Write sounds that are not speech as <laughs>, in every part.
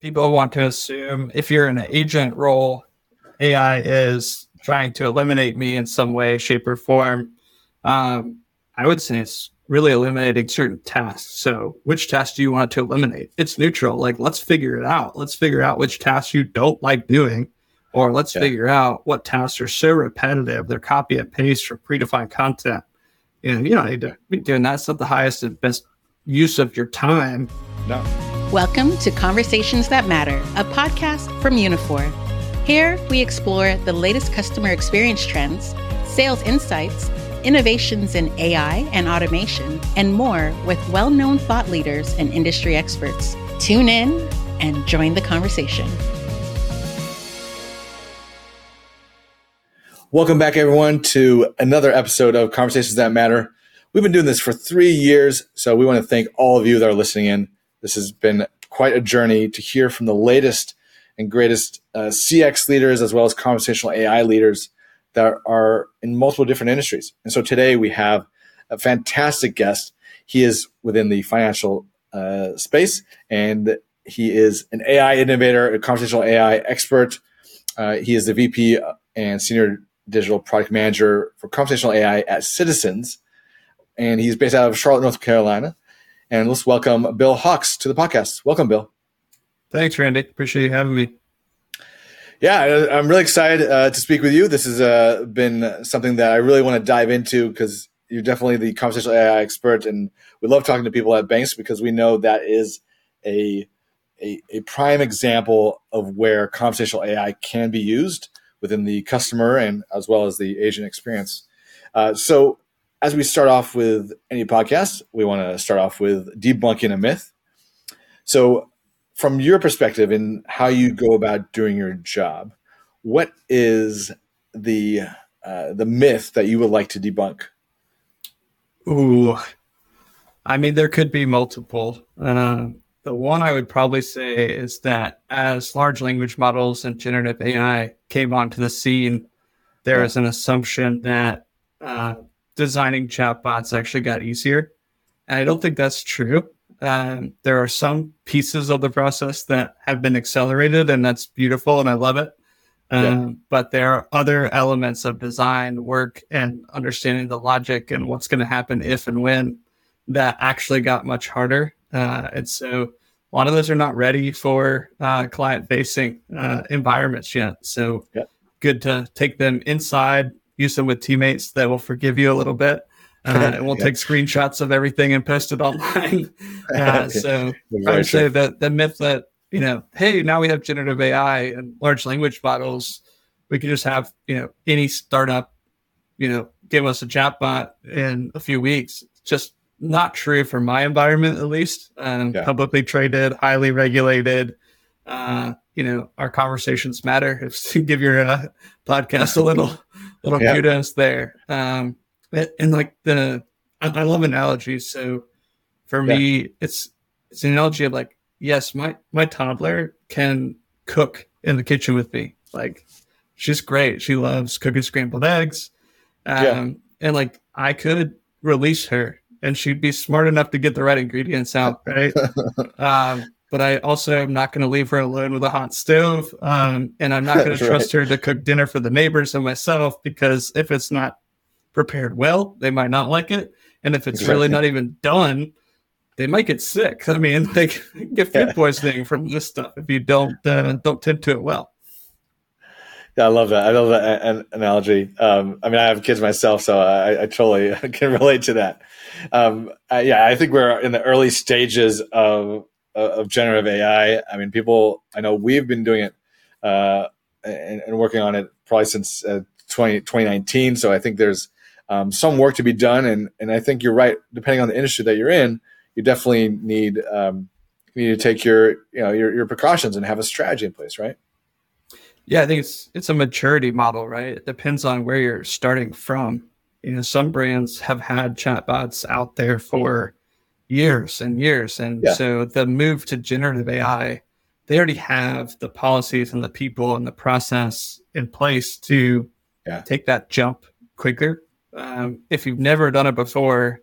people want to assume if you're in an agent role, AI is trying to eliminate me in some way, shape, or form. Um, I would say it's really eliminating certain tasks. So, which tasks do you want to eliminate? It's neutral. Like, let's figure it out. Let's figure out which tasks you don't like doing, or let's yeah. figure out what tasks are so repetitive they're copy and paste from predefined content. You know, you don't need to be doing that. It's not the highest and best use of your time. No. Welcome to Conversations That Matter, a podcast from Uniphore. Here, we explore the latest customer experience trends, sales insights, innovations in AI and automation, and more with well known thought leaders and industry experts. Tune in and join the conversation. Welcome back, everyone, to another episode of Conversations That Matter. We've been doing this for three years, so we want to thank all of you that are listening in. This has been quite a journey to hear from the latest and greatest uh, CX leaders as well as conversational AI leaders that are in multiple different industries. And so today we have a fantastic guest. He is within the financial uh, space and he is an AI innovator, a conversational AI expert. Uh, he is the VP and senior digital product manager for conversational AI at Citizens. And he's based out of Charlotte, North Carolina. And let's welcome Bill Hawks to the podcast. Welcome, Bill. Thanks, Randy. Appreciate you having me. Yeah, I'm really excited uh, to speak with you. This has uh, been something that I really want to dive into because you're definitely the conversational AI expert, and we love talking to people at banks because we know that is a, a, a prime example of where conversational AI can be used within the customer and as well as the agent experience. Uh, so as we start off with any podcast, we want to start off with debunking a myth. So, from your perspective and how you go about doing your job, what is the uh, the myth that you would like to debunk? Ooh, I mean, there could be multiple. Uh, the one I would probably say is that as large language models and generative AI came onto the scene, there is an assumption that uh, designing chatbots actually got easier. And I don't think that's true. Um, there are some pieces of the process that have been accelerated, and that's beautiful, and I love it. Um, yeah. But there are other elements of design work and understanding the logic and what's going to happen if and when that actually got much harder. Uh, and so a lot of those are not ready for uh, client facing uh, environments yet. So yeah. good to take them inside, use them with teammates that will forgive you a little bit. Uh, <laughs> and we'll yeah. take screenshots of everything and post it online. <laughs> Uh, so <laughs> I would say that the myth that, you know, hey, now we have generative AI and large language models. We can just have, you know, any startup, you know, give us a chatbot in a few weeks. Just not true for my environment, at least. Um, yeah. Publicly traded, highly regulated. Uh, you know, our conversations matter. If you give your uh, podcast a little little yeah. kudos there. Um, and like the, I, I love analogies. So for yeah. me, it's it's an analogy of like, yes, my my toddler can cook in the kitchen with me. Like, she's great. She loves cooking scrambled eggs. Um, yeah. and like I could release her and she'd be smart enough to get the right ingredients out, right? <laughs> um, but I also am not going to leave her alone with a hot stove. Um, and I'm not <laughs> going to trust right. her to cook dinner for the neighbors and myself because if it's not prepared well, they might not like it. And if it's really not even done, they might get sick. I mean, <laughs> they get food poisoning from this stuff if you don't uh, don't tend to it well. Yeah, I love that. I love that analogy. Um, I mean, I have kids myself, so I, I totally <laughs> can relate to that. Um, I, yeah, I think we're in the early stages of of generative AI. I mean, people. I know we've been doing it uh, and, and, working on it probably since uh, 20, 2019. So I think there's um, some work to be done, and and I think you're right. Depending on the industry that you're in, you definitely need um, you need to take your you know your, your precautions and have a strategy in place, right? Yeah, I think it's it's a maturity model, right? It depends on where you're starting from. You know, some brands have had chatbots out there for years and years, and yeah. so the move to generative AI, they already have the policies and the people and the process in place to yeah. take that jump quicker. Um, if you've never done it before,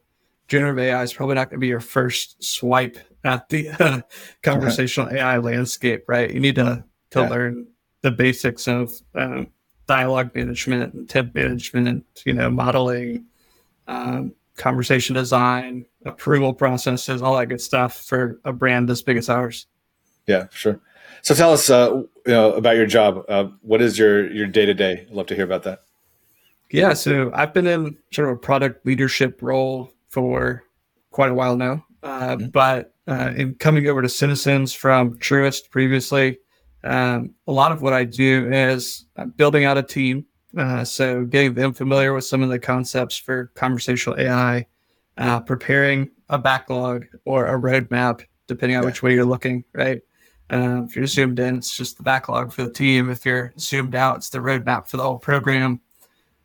generative AI is probably not going to be your first swipe at the <laughs> uh, conversational AI landscape, right? You need to to Yeah. learn the basics of um, dialogue management, and tip management, you know, modeling, um, conversation design, approval processes, all that good stuff for a brand as big as ours. Yeah, sure. So tell us, uh, you know, about your job. Uh, what is your your day to day? I'd love to hear about that. Yeah, so I've been in sort of a product leadership role for quite a while now. Uh, But uh, in coming over to Citizens from Truist previously, um, a lot of what I do is I'm building out a team. Uh, so getting them familiar with some of the concepts for conversational AI, uh, preparing a backlog or a roadmap, depending on Yeah. which way you're looking, right? Um, if you're zoomed in, it's just the backlog for the team. If you're zoomed out, it's the roadmap for the whole program.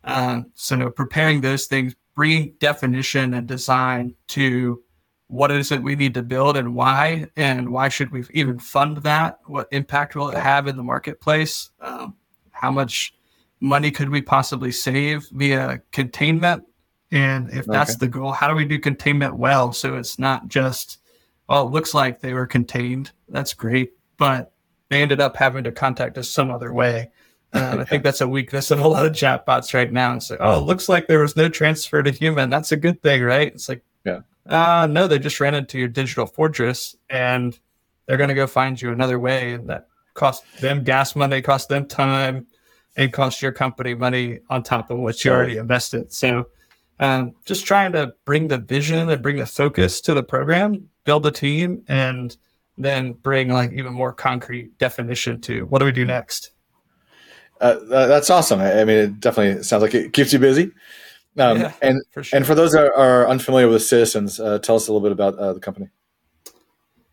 Um, so preparing those things, bringing definition and design to what is it we need to build and why, and why should we even fund that? What impact will it have in the marketplace? Um, how much money could we possibly save via containment? And if that's Okay. the goal, how do we do containment well? So it's not just, well, it looks like they were contained. That's great, but they ended up having to contact us some other way. Um, I think that's a weakness of a lot of chatbots right now. It's like, oh, it looks like there was no transfer to human. That's a good thing, right? It's like, Yeah. uh, no, they just ran into your digital fortress and they're going to go find you another way. And that cost them gas money, cost them time, and cost your company money on top of what you already invested. So, um, just trying to bring the vision and bring the focus to the program, build a team, and then bring like even more concrete definition to what do we do next. Uh, that's awesome. I, I mean, it definitely sounds like it keeps you busy. Um, Yeah, and For sure. and for those that are unfamiliar with Citizens, uh, tell us a little bit about uh, the company.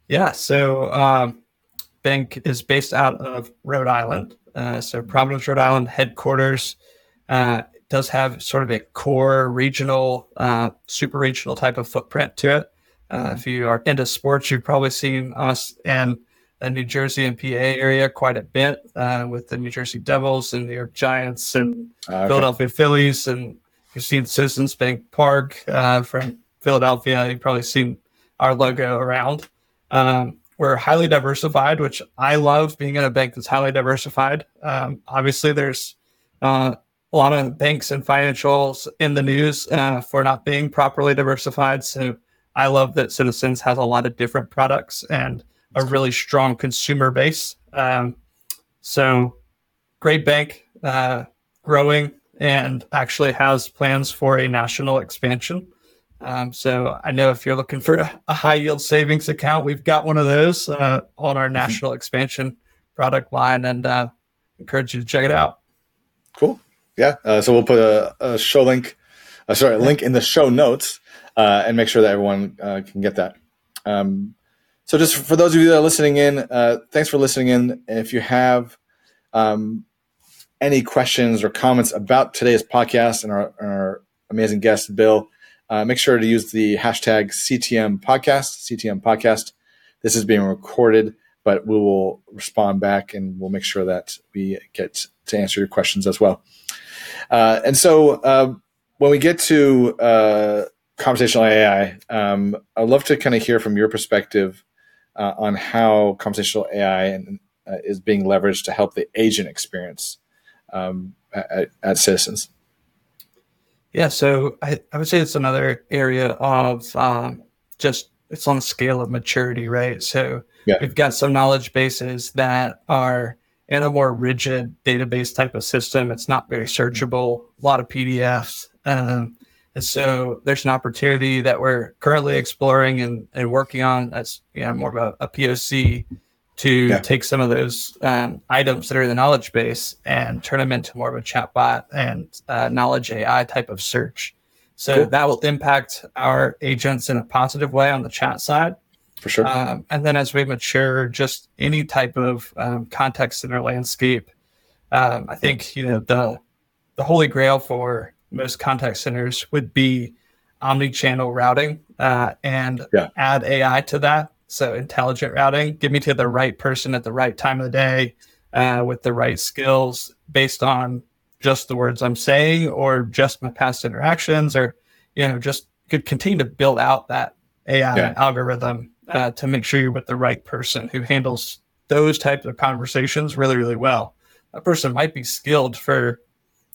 Yeah, so um, bank is based out of Rhode Island. Uh, so Providence, Rhode Island headquarters uh, does have sort of a core regional, uh, super regional type of footprint to it. Uh, if you are into sports, you've probably seen us in the New Jersey and PA area quite a bit uh, with the New Jersey Devils and New York Giants and Uh, okay. Philadelphia Phillies, and you've seen Citizens Bank Park uh, from Philadelphia. You've probably seen our logo around. Um, we're highly diversified, which I love being in a bank that's highly diversified. Um, obviously, there's uh, a lot of banks and financials in the news uh, for not being properly diversified. So I love that Citizens has a lot of different products and a really strong consumer base. Um, so great bank, uh, growing, and actually has plans for a national expansion. Um, so I know if you're looking for a, a high yield savings account, we've got one of those uh, on our national expansion product line, and uh, encourage you to check it out. Cool. Yeah. Uh, so we'll put a, a show link, uh, sorry, a link in the show notes, uh, and make sure that everyone uh, can get that. Um, so just for those of you that are listening in, uh, thanks for listening in. If you have um, any questions or comments about today's podcast and our, our amazing guest, Bill, uh, make sure to use the hashtag CTM podcast, CTM podcast. This is being recorded, but we will respond back and we'll make sure that we get to answer your questions as well. Uh, and so uh, when we get to uh, conversational AI, um, I'd love to kind of hear from your perspective uh, on how conversational AI and, uh, is being leveraged to help the agent experience um, at, at Citizens. Yeah, so I, I would say it's another area of um, just it's on the scale of maturity, right? So Yeah. we've got some knowledge bases that are in a more rigid database type of system. It's not very searchable, a lot of PDFs. Um, and so there's an opportunity that we're currently exploring and, and working on. That's yeah, more of a, a POC to Yeah. take some of those um, items that are in the knowledge base and turn them into more of a chatbot and uh, knowledge AI type of search. So Cool. that will impact our agents in a positive way on the chat side. For sure. Um, and then as we mature, just any type of um, context in our landscape, um, I think you know the the holy grail for most contact centers would be omni-channel routing uh, and Yeah. add AI to that. So intelligent routing, get me to the right person at the right time of the day uh, with the right skills based on just the words I'm saying or just my past interactions or you know just could continue to build out that AI Yeah. algorithm uh, to make sure you're with the right person who handles those types of conversations really, really well. A person might be skilled for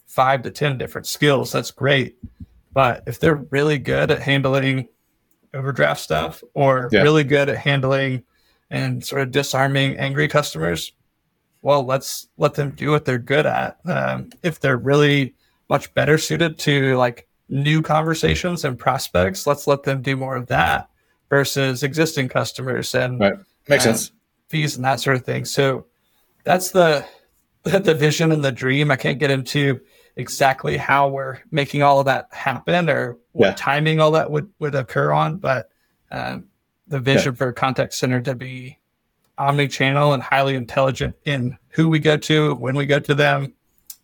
five to 10 different skills. That's great. But if they're really good at handling overdraft stuff or yeah. really good at handling and sort of disarming angry customers, well, let's let them do what they're good at. Um, if they're really much better suited to like new conversations and prospects, let's let them do more of that versus existing customers and right. makes um, sense fees and that sort of thing. So that's the <laughs> the vision and the dream. I can't get into exactly how we're making all of that happen or what yeah. timing all that would would occur on, but um, the vision yeah. for contact center to be omni-channel and highly intelligent in who we go to, when we go to them,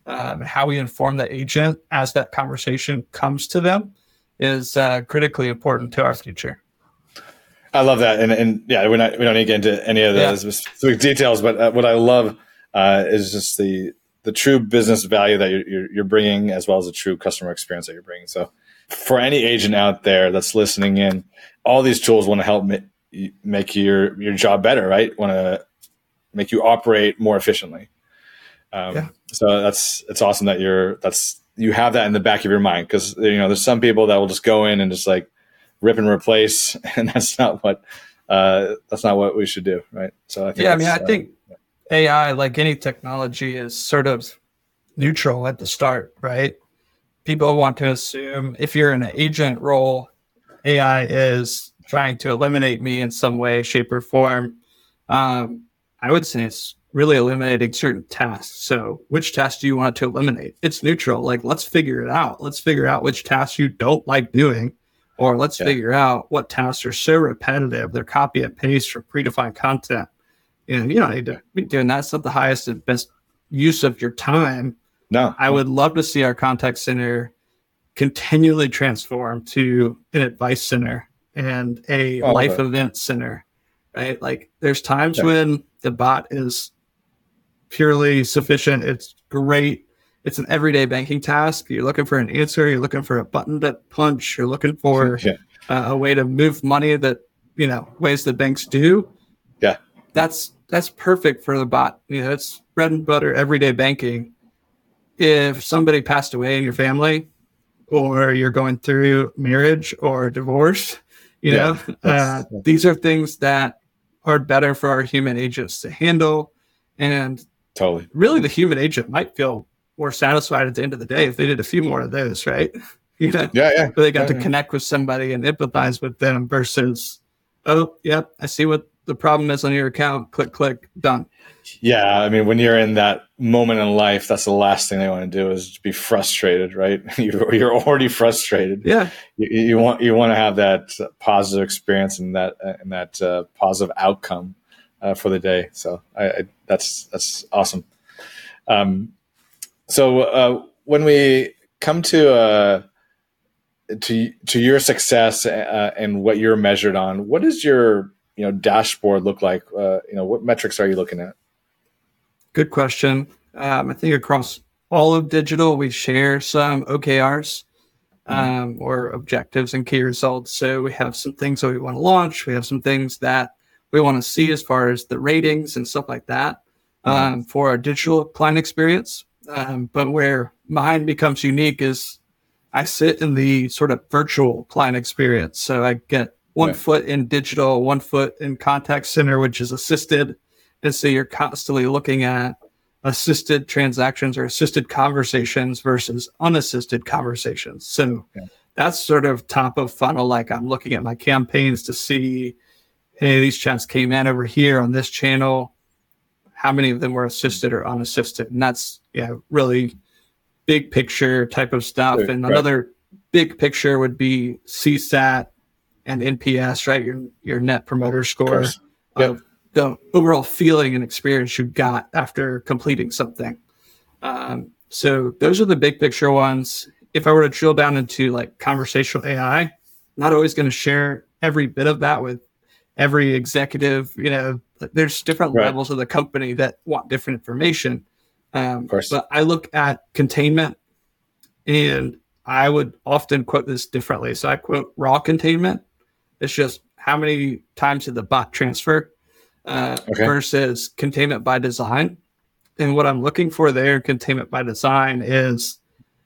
um, how we inform the agent as that conversation comes to them is uh, critically important to our future. I love that, and and yeah, we're not we don't need to get into any of the yeah. specific details, but uh, what I love uh, is just the the true business value that you're, you're, bringing, as well as the true customer experience that you're bringing. So, for any agent out there that's listening in, all these tools want to help ma- make your your job better, right? Want to make you operate more efficiently. Um, yeah. So that's it's awesome that you're that's you have that in the back of your mind because you know there's some people that will just go in and just like rip and replace, <laughs> and that's not what uh, that's not what we should do, right? So I yeah, I mean, I uh, think AI, like any technology, is sort of neutral at the start, right? People want to assume if you're in an agent role, AI is trying to eliminate me in some way, shape, or form. Um, I would say it's really eliminating certain tasks. So, which tasks do you want to eliminate? It's neutral. Like, let's figure it out. Let's figure out which tasks you don't like doing or let's yeah. figure out what tasks are so repetitive, they're copy and paste from predefined content. And you don't need to be doing that. It's not the highest and best use of your time. No. I would love to see our contact center continually transform to an advice center and a oh, life okay. event center. Right. Like there's times yeah. when the bot is purely sufficient. It's great it's an everyday banking task. You're looking for an answer. You're looking for a button to punch. You're looking for <laughs> yeah. uh, a way to move money that you know ways that banks do. Yeah, that's that's perfect for the bot. You know, it's bread and butter everyday banking. If somebody passed away in your family, or you're going through marriage or divorce, you yeah, know, uh, these are things that are better for our human agents to handle. And totally, really, the human agent might feel more satisfied at the end of the day if they did a few more of those, right? <laughs> You know, yeah, yeah. But they got yeah, to yeah. connect with somebody and empathize with them versus, oh, yep, I see what the problem is on your account. Click, click, done. Yeah, I mean, when you're in that moment in life, that's the last thing they want to do is be frustrated, right? <laughs> you're already frustrated. Yeah, you, you, want you want to have that positive experience and that and that uh, positive outcome uh, for the day. So I, I, that's that's awesome. Um, so uh, when we come to uh, to to your success uh, and what you're measured on, what is your you know dashboard look like? Uh, you know, what metrics are you looking at? Good question. Um, I think across all of digital, we share some OKRs mm-hmm. um, or objectives and key results. So we have some things that we want to launch. We have some things that we want to see as far as the ratings and stuff like that mm-hmm. um, for our digital client experience. Um, but where mine becomes unique is I sit in the sort of virtual client experience. So I get one foot in digital, one foot in contact center, which is assisted. And so you're constantly looking at assisted transactions or assisted conversations versus unassisted conversations. So that's sort of top of funnel. Like I'm looking at my campaigns to see, hey, these chats came in over here on this channel how many of them were assisted or unassisted. And that's yeah, really big picture type of stuff. and right. another big picture would be CSAT and NPS, right? Your your net promoter score of, yep. of the overall feeling and experience you got after completing something. Um, so those are the big picture ones. If I were to drill down into like conversational AI, not always going to share every bit of that with every executive, you know, there's different right. levels of the company that want different information. Um, of course. But I look at containment and I would often quote this differently. So I quote raw containment. It's just how many times did the bot transfer uh, okay. versus containment by design. And what I'm looking for there in containment by design is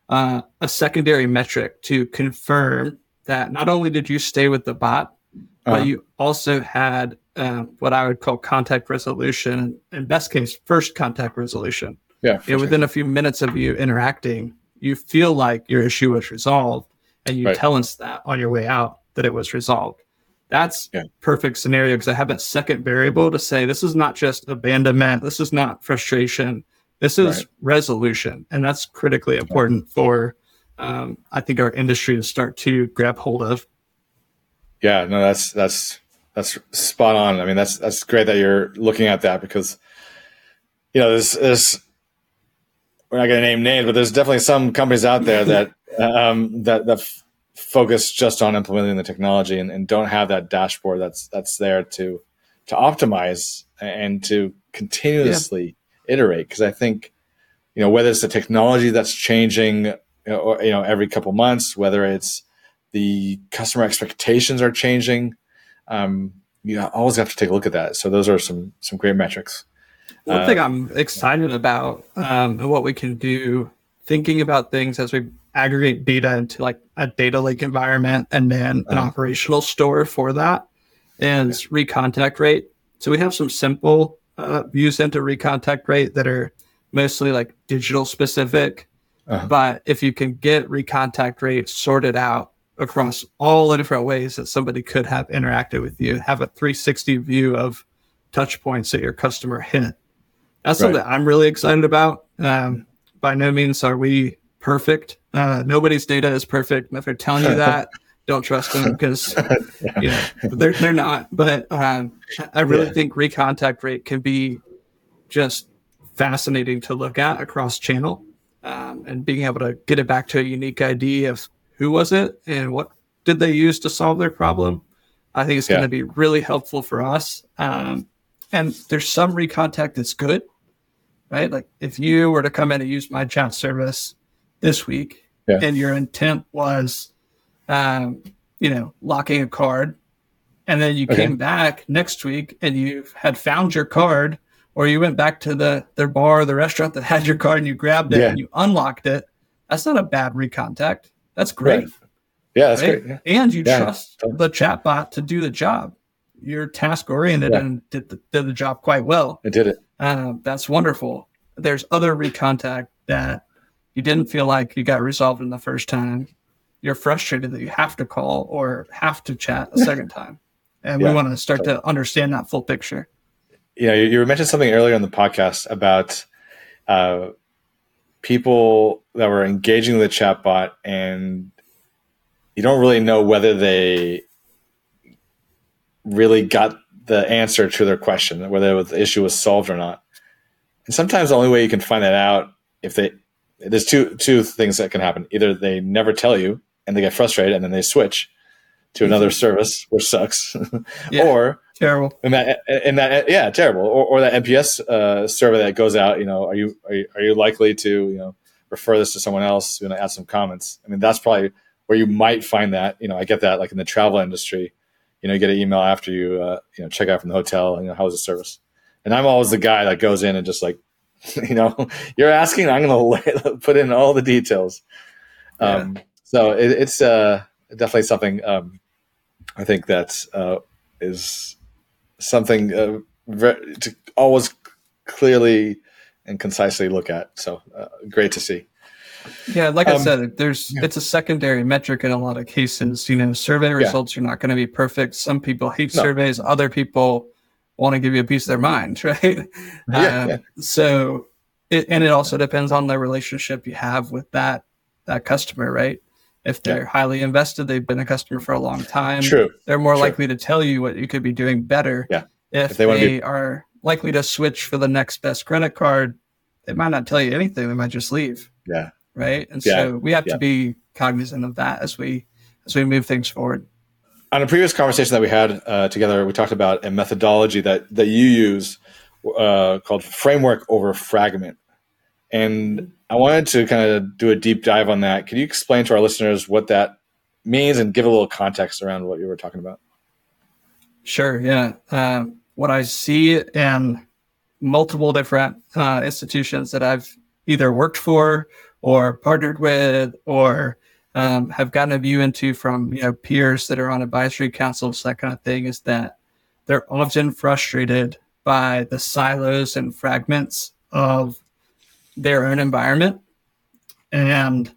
uh, a secondary metric to confirm that not only did you stay with the bot, uh-huh. but you also had uh, what I would call contact resolution, in best case, first contact resolution. Yeah. You know, within a few minutes of you interacting, you feel like your issue was resolved, and you right. tell us that on your way out that it was resolved. That's yeah. perfect scenario because I have that second variable to say this is not just abandonment, this is not frustration, this is right. resolution, and that's critically important for um, I think our industry to start to grab hold of. Yeah, no, that's that's that's spot on. I mean, that's that's great that you're looking at that because you know there's there's we're not going to name names, but there's definitely some companies out there that <laughs> um, that that focus just on implementing the technology and, and don't have that dashboard that's that's there to to optimize and to continuously yeah. iterate. Because I think you know whether it's the technology that's changing, you know, or, you know, every couple months, whether it's the customer expectations are changing, um, you always have to take a look at that. So those are some some great metrics. One uh, thing I'm excited about um, what we can do, thinking about things as we aggregate data into like a data lake environment and then an uh-huh. operational store for that is okay. recontact rate. So we have some simple uh, views into recontact rate that are mostly like digital specific. Uh-huh. But if you can get recontact rate sorted out across all the different ways that somebody could have interacted with you, have a 360 view of touch points that your customer hit. That's right. something I'm really excited about. Um, by no means are we perfect. Uh, nobody's data is perfect. If they're telling you <laughs> that, don't trust them because <laughs> you know, they're they're not. But um, I really yeah. think recontact rate can be just fascinating to look at across channel, um, and being able to get it back to a unique ID of who was it and what did they use to solve their problem. I think it's yeah. going to be really helpful for us. Um, and there's some recontact that's good, right? Like if you were to come in and use my chat service this week, yeah. and your intent was, um, you know, locking a card, and then you okay. came back next week and you had found your card, or you went back to the their bar or the restaurant that had your card and you grabbed it yeah. and you unlocked it. That's not a bad recontact. That's great. Right. Yeah, that's right? great. Yeah. And you trust the chatbot to do the job. You're task oriented and did the, did the job quite well. It did it. Uh, that's wonderful. There's other recontact that you didn't feel like you got resolved in the first time, you're frustrated that you have to call or have to chat a second <laughs> time. And yeah. we want to start to understand that full picture. Yeah, You you, mentioned something earlier in the podcast about uh, people that were engaging the chatbot and you don't really know whether they really got the answer to their question, whether the issue was solved or not. And sometimes the only way you can find that out if they there's two two things that can happen. Either they never tell you and they get frustrated and then they switch to another mm-hmm. service, which sucks, <laughs> yeah, or terrible. And that and that yeah, terrible. Or, or that NPS uh, survey that goes out. You know, are you, are you are you likely to you know refer this to someone else? You know, add some comments. I mean, that's probably where you might find that. You know, I get that like in the travel industry. You know, you get an email after you uh, you know check out from the hotel. You know, how was the service? And I'm always the guy that goes in and just like <laughs> you know, you're asking, I'm going <laughs> to put in all the details. Um, yeah. So it, it's uh, definitely something um, I think that uh, is something uh, very, to always clearly and concisely look at. So uh, great to see. Yeah, like um, I said, there's yeah. it's a secondary metric in a lot of cases. You know, survey results yeah. are not going to be perfect. Some people hate no. surveys, other people want to give you a piece of their mind, <laughs> right? Yeah, um. So, it, and it also depends on the relationship you have with that that customer, right? If they're yeah. highly invested, they've been a customer for a long time. True. They're more True. likely to tell you what you could be doing better. Yeah. If, if they, they be- are likely to switch for the next best credit card, they might not tell you anything. They might just leave. Yeah. Right. And yeah. so we have to be cognizant of that as we as we move things forward on a previous conversation that we had uh, together, we talked about a methodology that that you use uh, called framework over fragment, and I wanted to kind of do a deep dive on that. Can you explain to our listeners what that means and give a little context around what you were talking about? Sure. Yeah. Um, what I see in multiple different uh, institutions that I've either worked for or partnered with or um, have gotten a view into from you know peers that are on advisory councils, that kind of thing, is that they're often frustrated by the silos and fragments of their own environment. And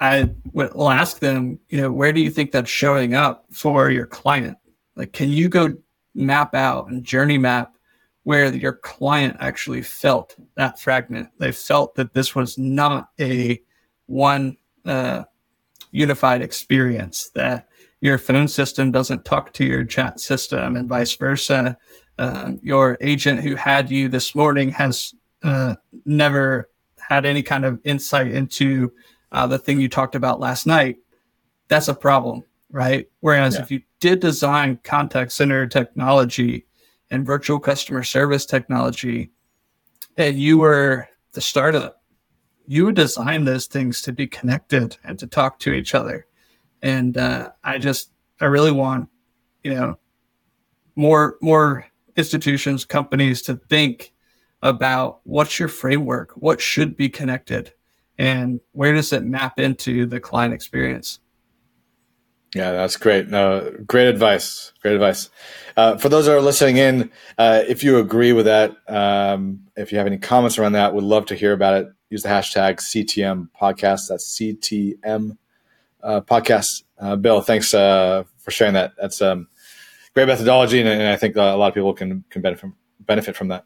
I will ask them, you know, where do you think that's showing up for your client? Like, can you go map out and journey map where your client actually felt that fragment? They felt that this was not a one uh, unified experience, that your phone system doesn't talk to your chat system and vice versa. Uh, your agent who had you this morning has uh, never had any kind of insight into uh, the thing you talked about last night. That's a problem, right? Whereas yeah. if you did design contact center technology and virtual customer service technology, and you were the startup, you design those things to be connected and to talk to each other. And uh, I just, I really want, you know, more, more institutions, companies to think about what's your framework, what should be connected, and where does it map into the client experience. Yeah, that's great. No, great advice. Great advice. Uh, for those that are listening in, uh, if you agree with that, um, if you have any comments around that, would love to hear about it. Use the hashtag CTM podcast. That's CTM uh, podcast. Uh, Bill, thanks uh, for sharing that. That's um, great methodology, and, and, I think a lot of people can can benefit from, benefit from that.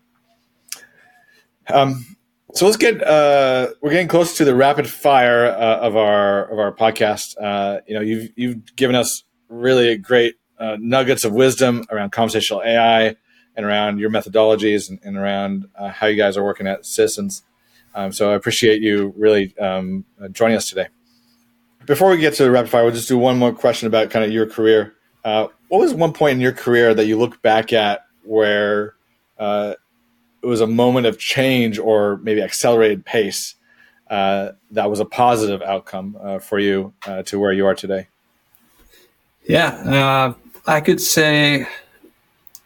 Um, so let's get uh, we're getting close to the rapid fire uh, of our of our podcast. Uh, you know, you've you've given us really great uh, nuggets of wisdom around conversational AI and around your methodologies and, and around uh, how you guys are working at Citizens. Um, so I appreciate you really um, uh, joining us today. Before we get to the rapid fire, we'll just do one more question about kind of your career. what was one point in your career that you look back at where it was a moment of change or maybe accelerated pace uh, that was a positive outcome uh, for you uh, to where you are today? Yeah, uh, I could say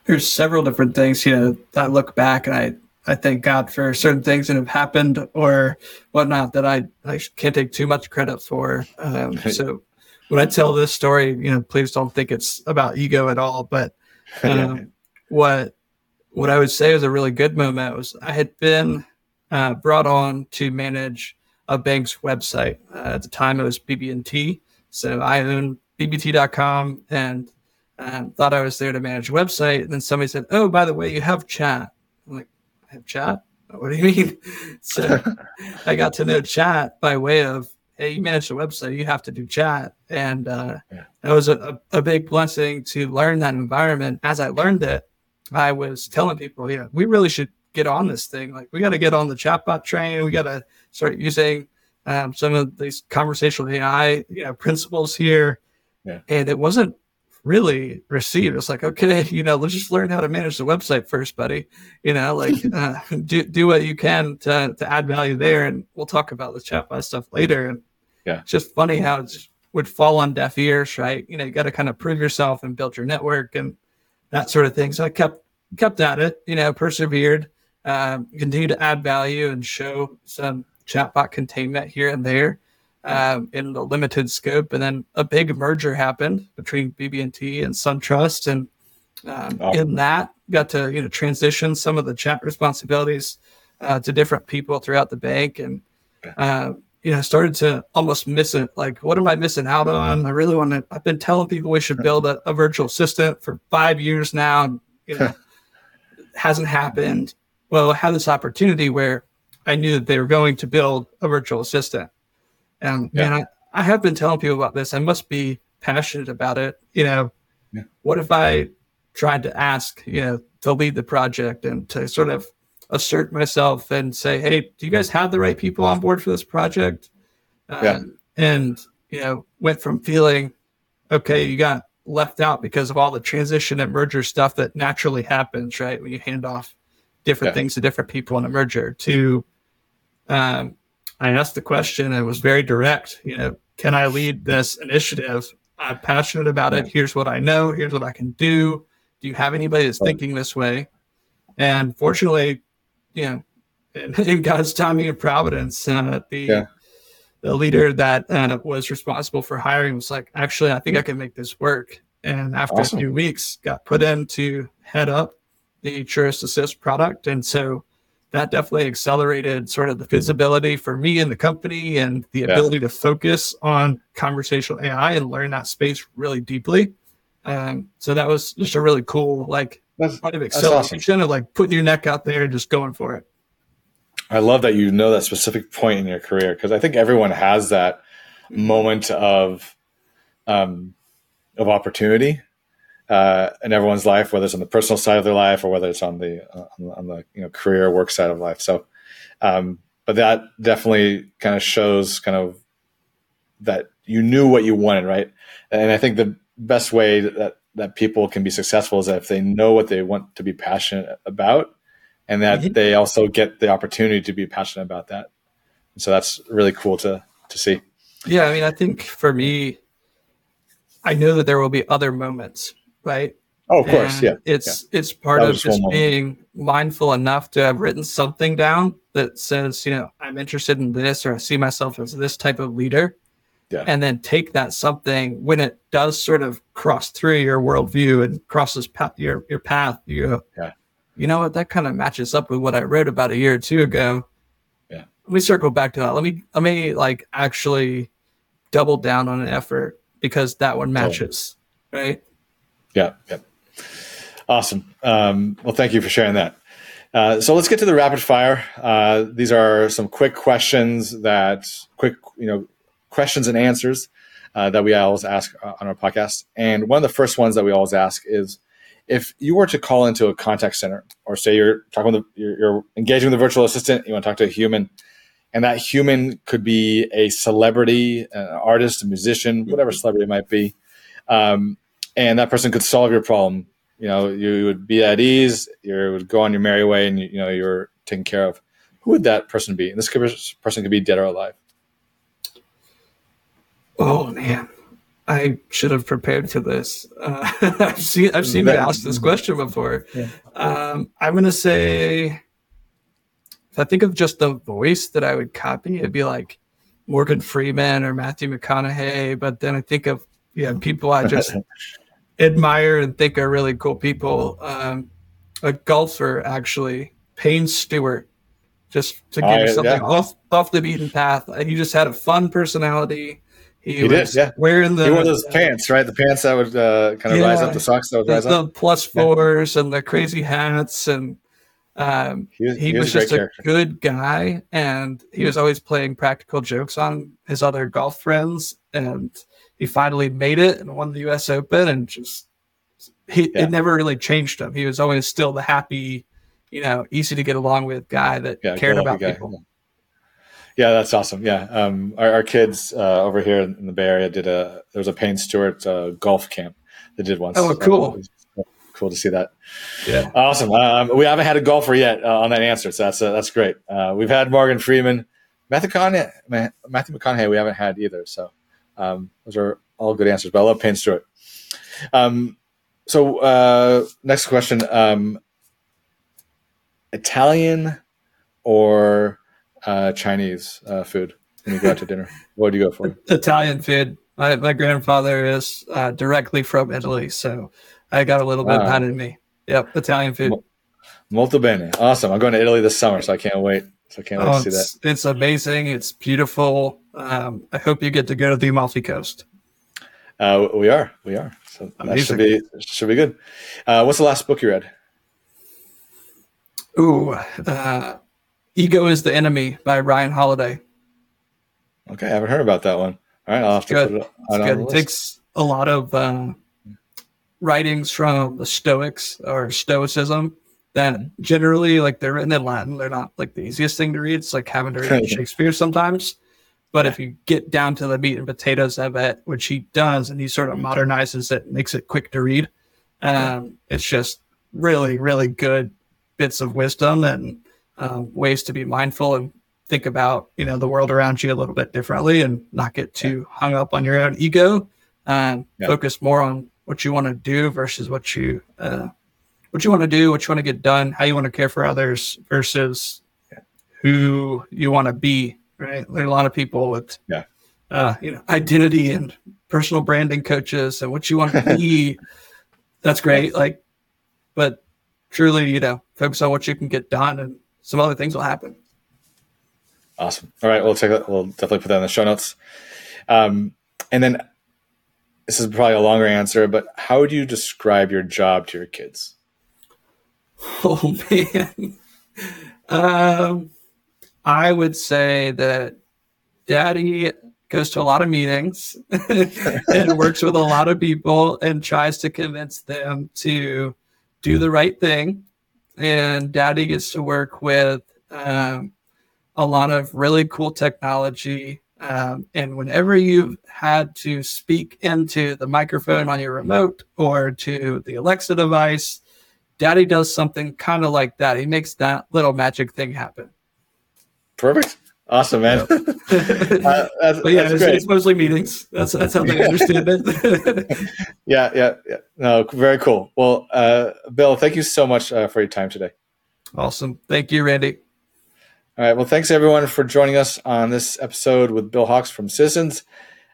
there's several different things. You know, I look back and I I thank God for certain things that have happened or whatnot that I I can't take too much credit for. Um, so when I tell this story, you know, please don't think it's about ego at all. But <laughs> um, what what I would say was a really good moment was I had been uh, brought on to manage a bank's website. Uh, at the time, it was BB&T. So I owned BBT.com and um, thought I was there to manage a website. And then somebody said, "Oh, by the way, you have chat." I'm like, "I have chat? What do you mean?" <laughs> so <laughs> I got to know chat by way of, "Hey, you manage the website, you have to do chat," and uh, yeah. it was a, a big blessing to learn that environment. As I learned it, I was telling people, yeah, we really should get on this thing. Like, we got to get on the chatbot train. We got to start using um, some of these conversational AI you know, principles here. Yeah. And it wasn't really received. It's like, okay, <laughs> you know, let's just learn how to manage the website first, buddy. You know, like <laughs> uh, do do what you can to to add value there, and we'll talk about the chatbot stuff later. And yeah, it's just funny how it would fall on deaf ears, right? You know, you got to kind of prove yourself and build your network and that sort of thing. So I kept kept at it, you know, persevered, um, continued to add value and show some chatbot containment here and there um, in the limited scope. And then a big merger happened between BB&T and SunTrust, and um, oh. in that got to you know transition some of the chat responsibilities uh, to different people throughout the bank, and uh, you know started to almost miss it. Like, what am I missing out on? I really want to. I've been telling people we should build a, a virtual assistant for five years now, and you know. <laughs> hasn't happened. Well, I had this opportunity where I knew that they were going to build a virtual assistant. And yeah. man, I, I have been telling people about this. I must be passionate about it. You know, yeah. what if I tried to ask, you know, to lead the project and to sort of assert myself and say, hey, do you guys have the right people on board for this project? yeah. Um, and, you know, went from feeling, okay, you got left out because of all the transition and merger stuff that naturally happens, right? When you hand off different yeah. things to different people in a merger. To, um, I asked the question. It was very direct. You know, can I lead this initiative? I'm passionate about it. Here's what I know. Here's what I can do. Do you have anybody that's thinking this way? And fortunately, you know, in, <laughs> in God's timing and providence, uh, the Yeah. the leader that uh, was responsible for hiring was like, actually, I think I can make this work. And after Awesome. a few weeks, got put in to head up the Truist Assist product, and so that definitely accelerated sort of the visibility for me and the company and the Yeah. ability to focus on conversational AI and learn that space really deeply. Um, so that was just a really cool like That's, part of That's awesome. acceleration of like putting your neck out there and just going for it. I love that you know that specific point in your career because I think everyone has that moment of um, of opportunity uh, in everyone's life, whether it's on the personal side of their life or whether it's on the uh, on, the- you know career work side of life. So, um, but that definitely kind of shows kind of that you knew what you wanted, right? And I think the best way that that people can be successful is if they know what they want to be passionate about, and that Mhm. they also get the opportunity to be passionate about that. So that's really cool to to see. Yeah, I mean, I think for me, I know that there will be other moments, right? Oh, of course, And yeah. It's it's part of just being mindful enough to have written something down that says, you know, I'm interested in this or I see myself as this type of leader. Yeah. And then take that something when it does sort of cross through your worldview and crosses pa- your your path. You go, Yeah. you know what? That kind of matches up with what I wrote about a year or two ago. Yeah. Let me circle back to that. Let me let me like actually double down on an effort because that one matches, right? Yeah, yeah. Awesome. Um, well, thank you for sharing that. Uh, so let's get to the rapid fire. Uh, these are some quick questions that quick, you know, questions and answers uh, that we always ask uh, on our podcast. And one of the first ones that we always ask is, if you were to call into a contact center, or say you're talking with, the, you're, you're engaging with a virtual assistant, you want to talk to a human, and that human could be a celebrity, an artist, a musician, whatever celebrity it might be, um, and that person could solve your problem. You know, you would be at ease, you would go on your merry way, and you, you know you're taken care of. Who would that person be? And this person could be dead or alive. Oh man, I should have prepared for this. Uh, <laughs> I've seen I've seen you ask this question before. Yeah. Um, I'm gonna say, if I think of just the voice that I would copy, it'd be like Morgan Freeman or Matthew McConaughey. But then I think of yeah people I just <laughs> admire and think are really cool people. Um, a golfer actually, Payne Stewart. Just to give Oh, you something yeah. off off the beaten path. He just had a fun personality. He, He did, yeah. wearing the he wore those pants, right? The pants that would uh, kind of rise up, the socks that would the, rise up. the plus fours and the crazy hats and um, He was, he, he was, was just a good guy and he was always playing practical jokes on his other golf friends and he finally made it and won the us open and just he Yeah. it never really changed him he was always still the happy you know easy to get along with guy that Yeah, cared about guy. people Yeah, that's awesome. Yeah, um, our, our kids uh, over here in the Bay Area did a there was a Payne Stewart uh, golf camp they did once. Oh, cool. cool to see that. yeah Awesome. Um, we haven't had a golfer yet uh, on that answer, so that's uh, that's great. Uh, we've had Morgan Freeman, Matthew McConaughey, Matthew McConaughey. We haven't had either. So um, those are all good answers. But I love Payne Stewart. Um, so uh, next question: um, Italian or uh, Chinese uh, food when you go out to dinner? <laughs> What do you go for? italian food my, my grandfather is uh, directly from italy so i got a little bit of Wow. in me yep italian food Molto bene. Awesome. I'm going to Italy this summer, so I can't wait. So I can't wait Oh, to see that. it's amazing. It's beautiful. Um, I hope you get to go to the Amalfi Coast. Uh, we are, we are. So that should be should be good. Uh, what's the last book you read? Ooh, uh, Ego is the Enemy by Ryan Holiday. Okay, I haven't heard about that one. All right, I'll have to Good. put it It's on good. the It takes a lot of uh, writings from the Stoics or Stoicism that generally, like, they're written in Latin. They're not like the easiest thing to read. It's like having to read <laughs> Shakespeare sometimes. But if you get down to the meat and potatoes of it, which he does, and he sort of modernizes it, makes it quick to read, um, it's just really, really good bits of wisdom and um, ways to be mindful and think about you know the world around you a little bit differently and not get too hung up on your own ego and Yeah. focus more on what you want to do versus what you uh, what you want to do, what you want to get done, how you want to care for others versus who you want to be. Right? There are a lot of people with yeah. uh, you know identity and personal branding coaches and what you want to <laughs> be. That's great. Like, but truly, you know, focus on what you can get done, and some other things will happen. Awesome. All right, we'll check that. We'll definitely put that in the show notes. Um, and then this is probably a longer answer, but how would you describe your job to your kids? <laughs> Oh man. um, I would say that daddy goes to a lot of meetings <laughs> and works with a lot of people and tries to convince them to do the right thing. And daddy gets to work with um, a lot of really cool technology. Um, and whenever you've had to speak into the microphone on your remote or to the Alexa device, daddy does something kind of like that. He makes that little magic thing happen. Perfect. Awesome, man. <laughs> uh, that's, but yeah, it's, it's, mostly meetings. That's that's how they understand it. <laughs> yeah, yeah, yeah. No, very cool. Well, uh, Bill, thank you so much uh, for your time today. Awesome. Thank you, Randy. All right. Well, thanks everyone for joining us on this episode with Bill Hawks from Citizens.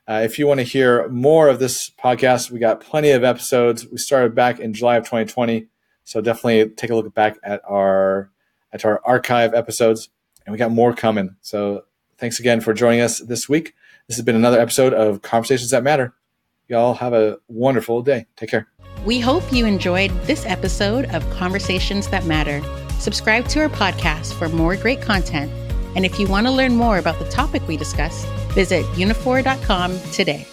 Uh, if you want to hear more of this podcast, we got plenty of episodes. We started back in July of 2020, so definitely take a look back at our at our archive episodes, and we got more coming. So thanks again for joining us this week. This has been another episode of Conversations That Matter. Y'all have a wonderful day. Take care. We hope you enjoyed this episode of Conversations That Matter. Subscribe to our podcast for more great content. And if you want to learn more about the topic we discussed, visit uniphore.com today.